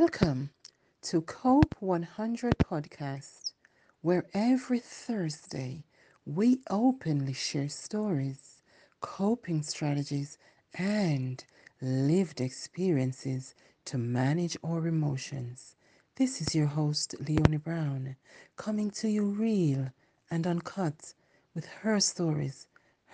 Welcome to Cope 100 Podcast, where every Thursday we openly share stories, coping strategies, and lived experiences to manage our emotions. This is your host, Leonie Brown, coming to you real and uncut with her stories,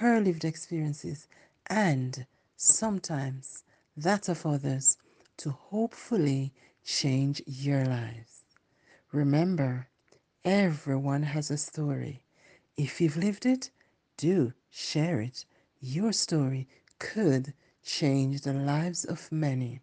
her lived experiences, and sometimes that of others to hopefully change your lives. Remember, everyone has a story. If you've lived it, do share it. Your story could change the lives of many.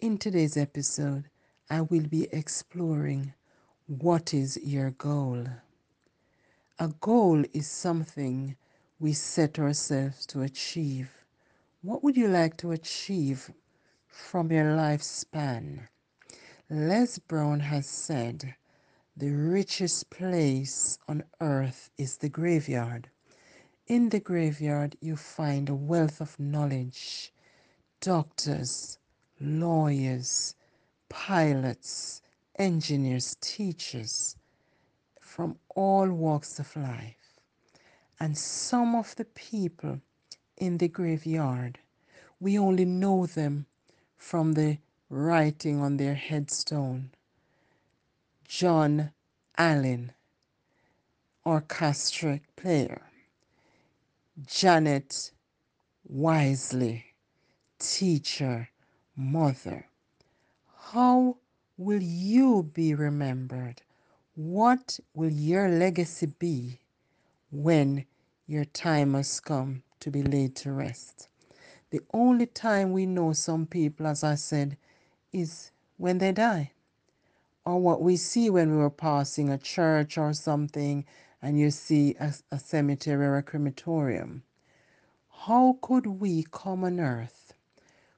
In today's episode, I will be exploring what is your goal? A goal is something we set ourselves to achieve. What would you like to achieve from your lifespan? Les Brown has said, The richest place on earth is the graveyard. In the graveyard, you find a wealth of knowledge doctors, lawyers, pilots, engineers, teachers from all walks of life. And some of the people in the graveyard, we only know them from the writing on their headstone. John Allen, orchestra player. Janet Wisely, teacher, mother. How will you be remembered? What will your legacy be when your time has come to be laid to rest? The only time we know some people, as I said, is when they die. Or what we see when we were passing a church or something and you see a, a cemetery or a crematorium. How could we come on earth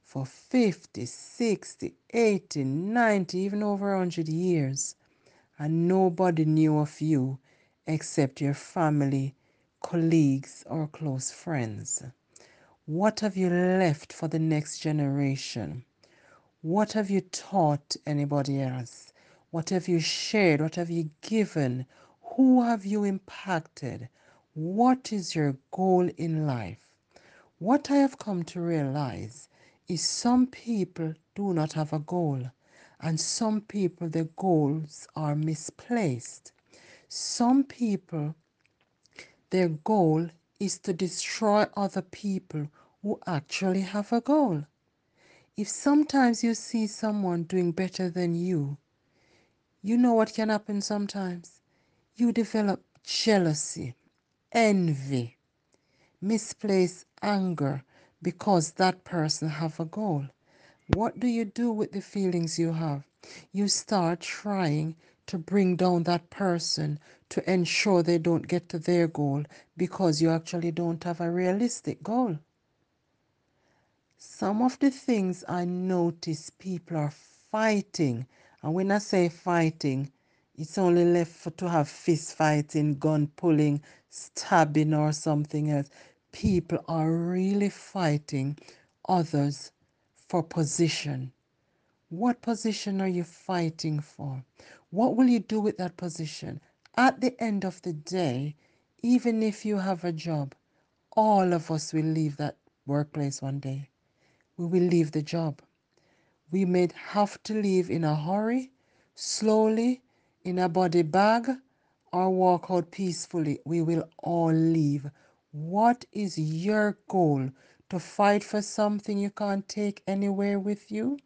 for 50, 60, 80, 90, even over 100 years and nobody knew of you except your family, colleagues, or close friends? What have you left for the next generation? What have you taught anybody else? What have you shared? What have you given? Who have you impacted? What is your goal in life? What I have come to realize is some people do not have a goal, and some people, their goals are misplaced. Some people, their goal is to destroy other people who actually have a goal. If sometimes you see someone doing better than you, you know what can happen sometimes? You develop jealousy, envy, misplaced anger because that person have a goal. What do you do with the feelings you have? You start trying to bring down that person to ensure they don't get to their goal because you actually don't have a realistic goal. Some of the things I notice people are fighting, and when I say fighting, it's only left for to have fist fighting, gun pulling, stabbing, or something else. People are really fighting others for position. What position are you fighting for? What will you do with that position? At the end of the day, even if you have a job, all of us will leave that workplace one day. We will leave the job. We may have to leave in a hurry, slowly, in a body bag, or walk out peacefully. We will all leave. What is your goal? To fight for something you can't take anywhere with you?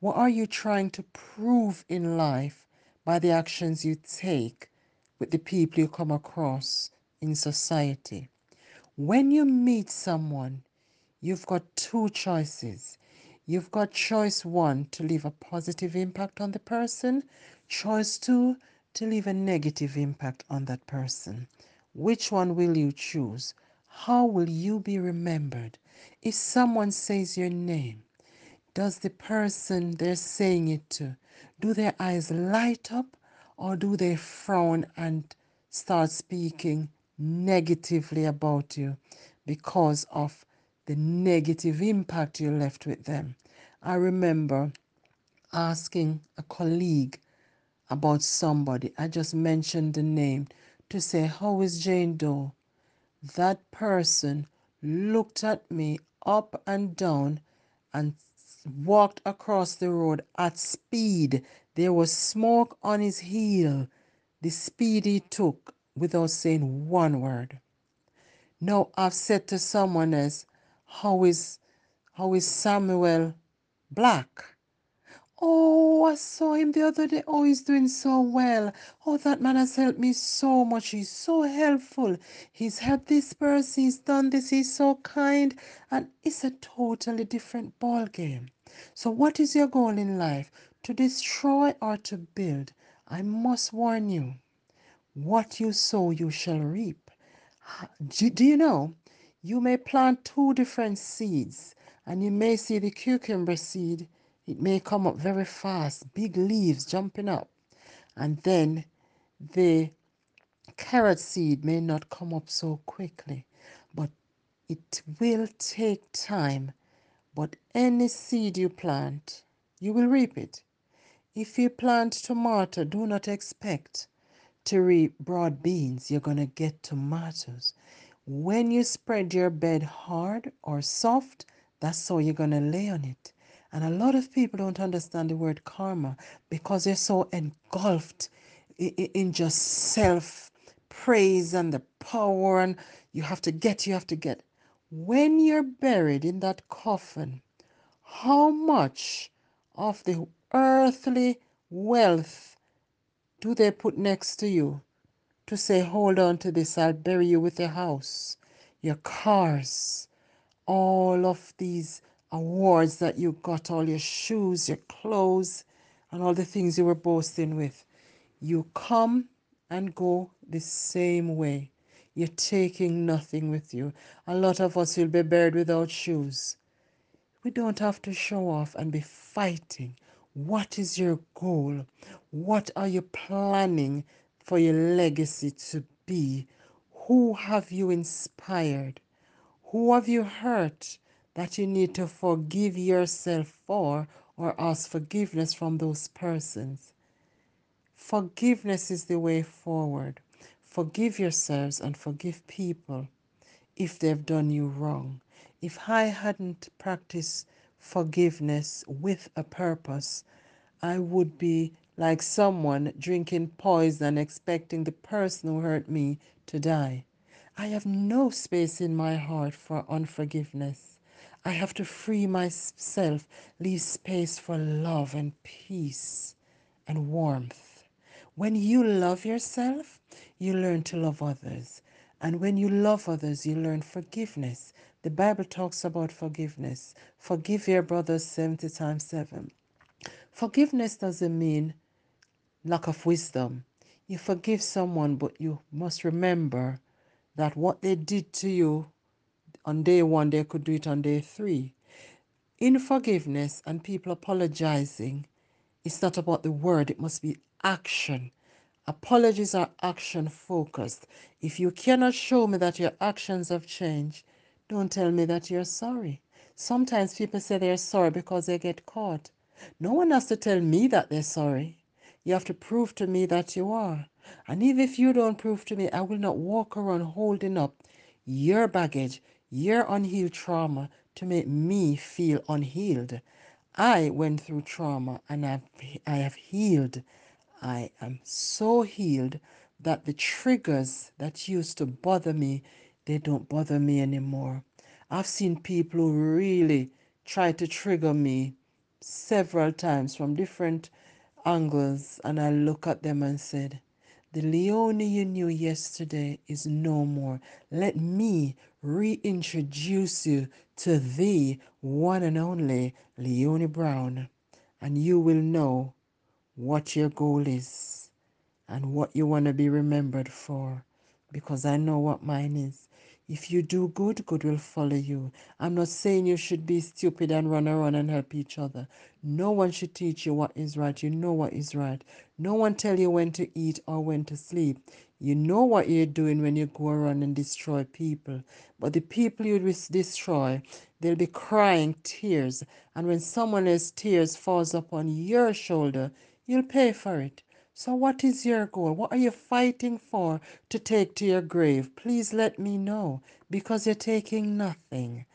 What are you trying to prove in life by the actions you take with the people you come across in society? When you meet someone, you've got two choices. You've got choice one to leave a positive impact on the person, choice two to leave a negative impact on that person. Which one will you choose? How will you be remembered? If someone says your name, does the person they're saying it to, do their eyes light up or do they frown and start speaking negatively about you because of the negative impact you left with them? I remember asking a colleague about somebody. I just mentioned the name to say, How is Jane Doe? That person looked at me up and down and walked across the road at speed. There was smoke on his heel. The speed he took without saying one word. Now I've said to someone else, How is how is Samuel Black? Oh, I saw him the other day. Oh, he's doing so well. Oh, that man has helped me so much. He's so helpful. He's helped this person. He's done this. He's so kind. And it's a totally different ball game. So, what is your goal in life? To destroy or to build? I must warn you. What you sow, you shall reap. Do, do you know? You may plant two different seeds, and you may see the cucumber seed. It may come up very fast, big leaves jumping up, and then the carrot seed may not come up so quickly, but it will take time. But any seed you plant, you will reap it. If you plant tomato, do not expect to reap broad beans. You're going to get tomatoes. When you spread your bed hard or soft, that's how you're going to lay on it. And a lot of people don't understand the word karma because they're so engulfed in just self praise and the power, and you have to get, you have to get. When you're buried in that coffin, how much of the earthly wealth do they put next to you to say, hold on to this, I'll bury you with your house, your cars, all of these awards that you got, all your shoes, your clothes, and all the things you were boasting with. You come and go the same way. You're taking nothing with you. A lot of us will be buried without shoes. We don't have to show off and be fighting. What is your goal? What are you planning for your legacy to be? Who have you inspired? Who have you hurt that you need to forgive yourself for or ask forgiveness from those persons? Forgiveness is the way forward. Forgive yourselves and forgive people if they've done you wrong. If I hadn't practiced forgiveness with a purpose, I would be like someone drinking poison expecting the person who hurt me to die. I have no space in my heart for unforgiveness. I have to free myself, leave space for love and peace and warmth. When you love yourself, you learn to love others. And when you love others, you learn forgiveness. The Bible talks about forgiveness. Forgive your brothers 70 times 7. Forgiveness doesn't mean lack of wisdom. You forgive someone, but you must remember that what they did to you on day one, they could do it on day three. In forgiveness and people apologizing, it's not about the word, it must be action. Apologies are action focused. If you cannot show me that your actions have changed, don't tell me that you're sorry. Sometimes people say they're sorry because they get caught. No one has to tell me that they're sorry. You have to prove to me that you are. And even if you don't prove to me, I will not walk around holding up your baggage, your unhealed trauma to make me feel unhealed. I went through trauma and I've, I have healed. I am so healed that the triggers that used to bother me, they don't bother me anymore. I've seen people who really try to trigger me several times from different angles, and I look at them and said, the Leonie you knew yesterday is no more. Let me reintroduce you to the one and only Leonie Brown, and you will know what your goal is and what you want to be remembered for because I know what mine is. If you do good, good will follow you. I'm not saying you should be stupid and run around and help each other. No one should teach you what is right. You know what is right. No one tell you when to eat or when to sleep. You know what you're doing when you go around and destroy people. But the people you destroy, they'll be crying tears. And when someone else's tears falls upon your shoulder, you'll pay for it. So what is your goal? What are you fighting for to take to your grave? Please let me know because you're taking nothing.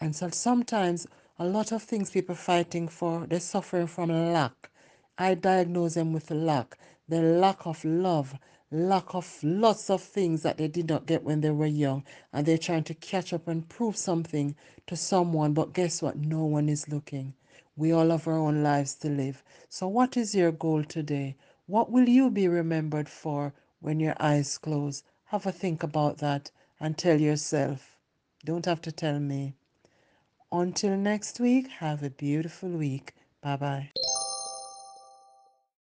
And so sometimes a lot of things people fighting for, they're suffering from lack. I diagnose them with lack, the lack of love, lack of lots of things that they did not get when they were young. And they're trying to catch up and prove something to someone. But guess what? No one is looking. We all have our own lives to live. So, what is your goal today? What will you be remembered for when your eyes close? Have a think about that and tell yourself. Don't have to tell me. Until next week, have a beautiful week. Bye bye.